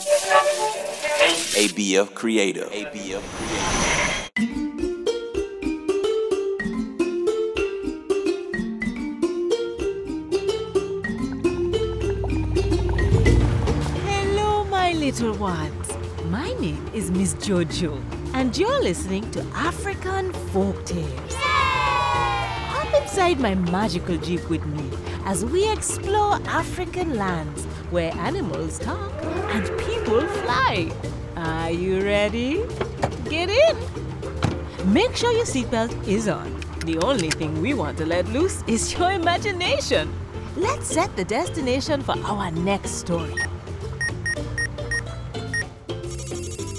ABF Creative. ABF Creative. Hello, my little ones. My name is Miss Jojo, and you're listening to African Folk Tales. Hop inside my magical jeep with me as we explore African lands where animals talk and people fly. Are you ready? Get in! Make sure your seatbelt is on. The only thing we want to let loose is your imagination. Let's set the destination for our next story.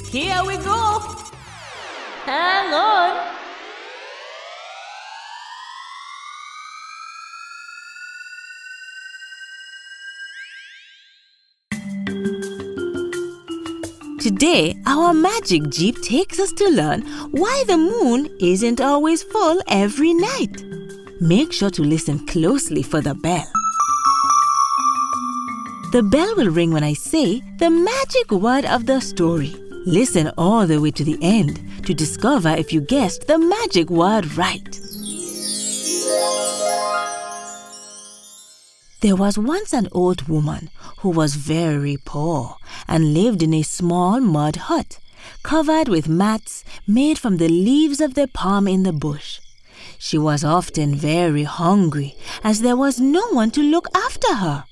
Here we go! Hang on! Today, our magic jeep takes us to learn why the moon isn't always full every night. Make sure to listen closely for the bell. The bell will ring when I say the magic word of the story. Listen all the way to the end to discover if you guessed the magic word right. There was once an old woman who was very poor and lived in a small mud hut covered with mats made from the leaves of the palm in the bush. She was often very hungry as there was no one to look after her.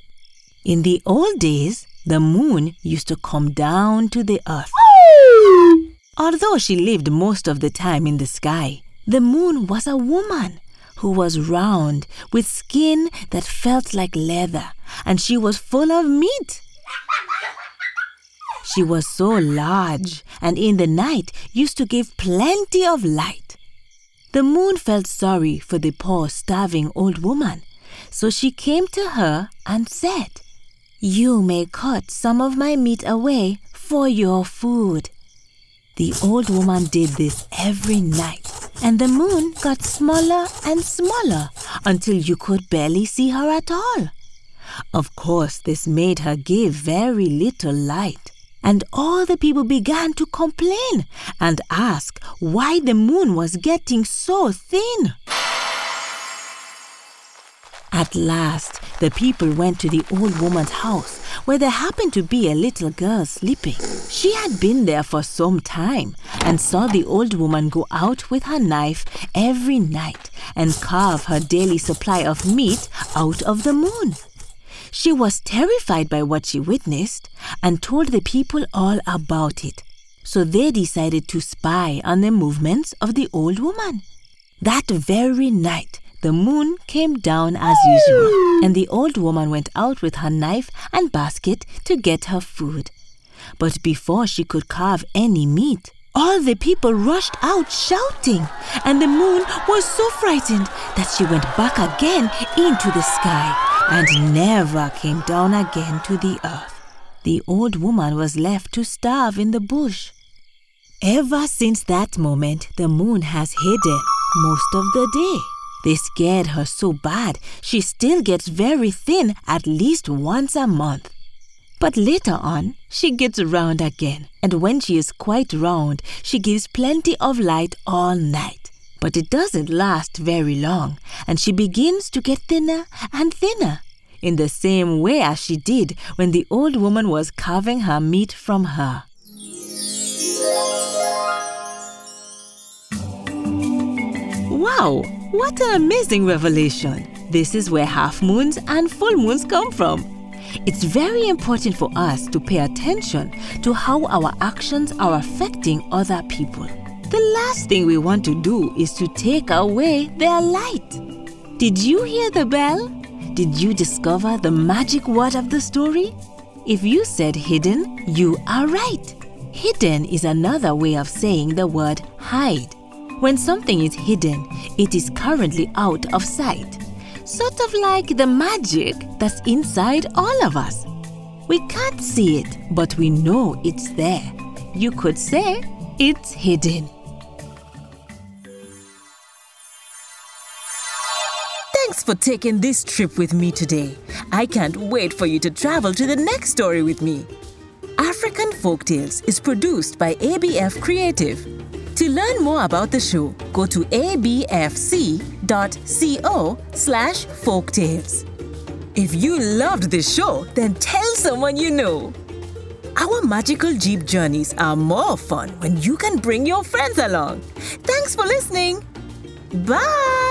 In the old days, the moon used to come down to the earth. Although she lived most of the time in the sky, the moon was a woman who was round with skin that felt like leather, and she was full of meat. She was so large and in the night used to give plenty of light. The moon felt sorry for the poor, starving old woman, so she came to her and said, You may cut some of my meat away for your food. The old woman did this every night, and the moon got smaller and smaller until you could barely see her at all. Of course, this made her give very little light, and all the people began to complain and ask why the moon was getting so thin. At last, the people went to the old woman's house where there happened to be a little girl sleeping. She had been there for some time and saw the old woman go out with her knife every night and carve her daily supply of meat out of the moon. She was terrified by what she witnessed and told the people all about it. So they decided to spy on the movements of the old woman. That very night, the moon came down as usual, and the old woman went out with her knife and basket to get her food. But before she could carve any meat, all the people rushed out shouting, and the moon was so frightened that she went back again into the sky and never came down again to the earth. The old woman was left to starve in the bush. Ever since that moment, the moon has hidden most of the day. They scared her so bad, she still gets very thin at least once a month. But later on, she gets round again, and when she is quite round, she gives plenty of light all night. But it doesn't last very long, and she begins to get thinner and thinner, in the same way as she did when the old woman was carving her meat from her. Wow, what an amazing revelation! This is where half moons and full moons come from. It's very important for us to pay attention to how our actions are affecting other people. The last thing we want to do is to take away their light. Did you hear the bell? Did you discover the magic word of the story? If you said hidden, you are right. Hidden is another way of saying the word hide. When something is hidden, it is currently out of sight. Sort of like the magic that's inside all of us. We can't see it, but we know it's there. You could say it's hidden. Thanks for taking this trip with me today. I can't wait for you to travel to the next story with me. African Folktales is produced by ABF Creative. To learn more about the show, go to abfc.co slash folktales. If you loved this show, then tell someone you know. Our magical Jeep journeys are more fun when you can bring your friends along. Thanks for listening. Bye!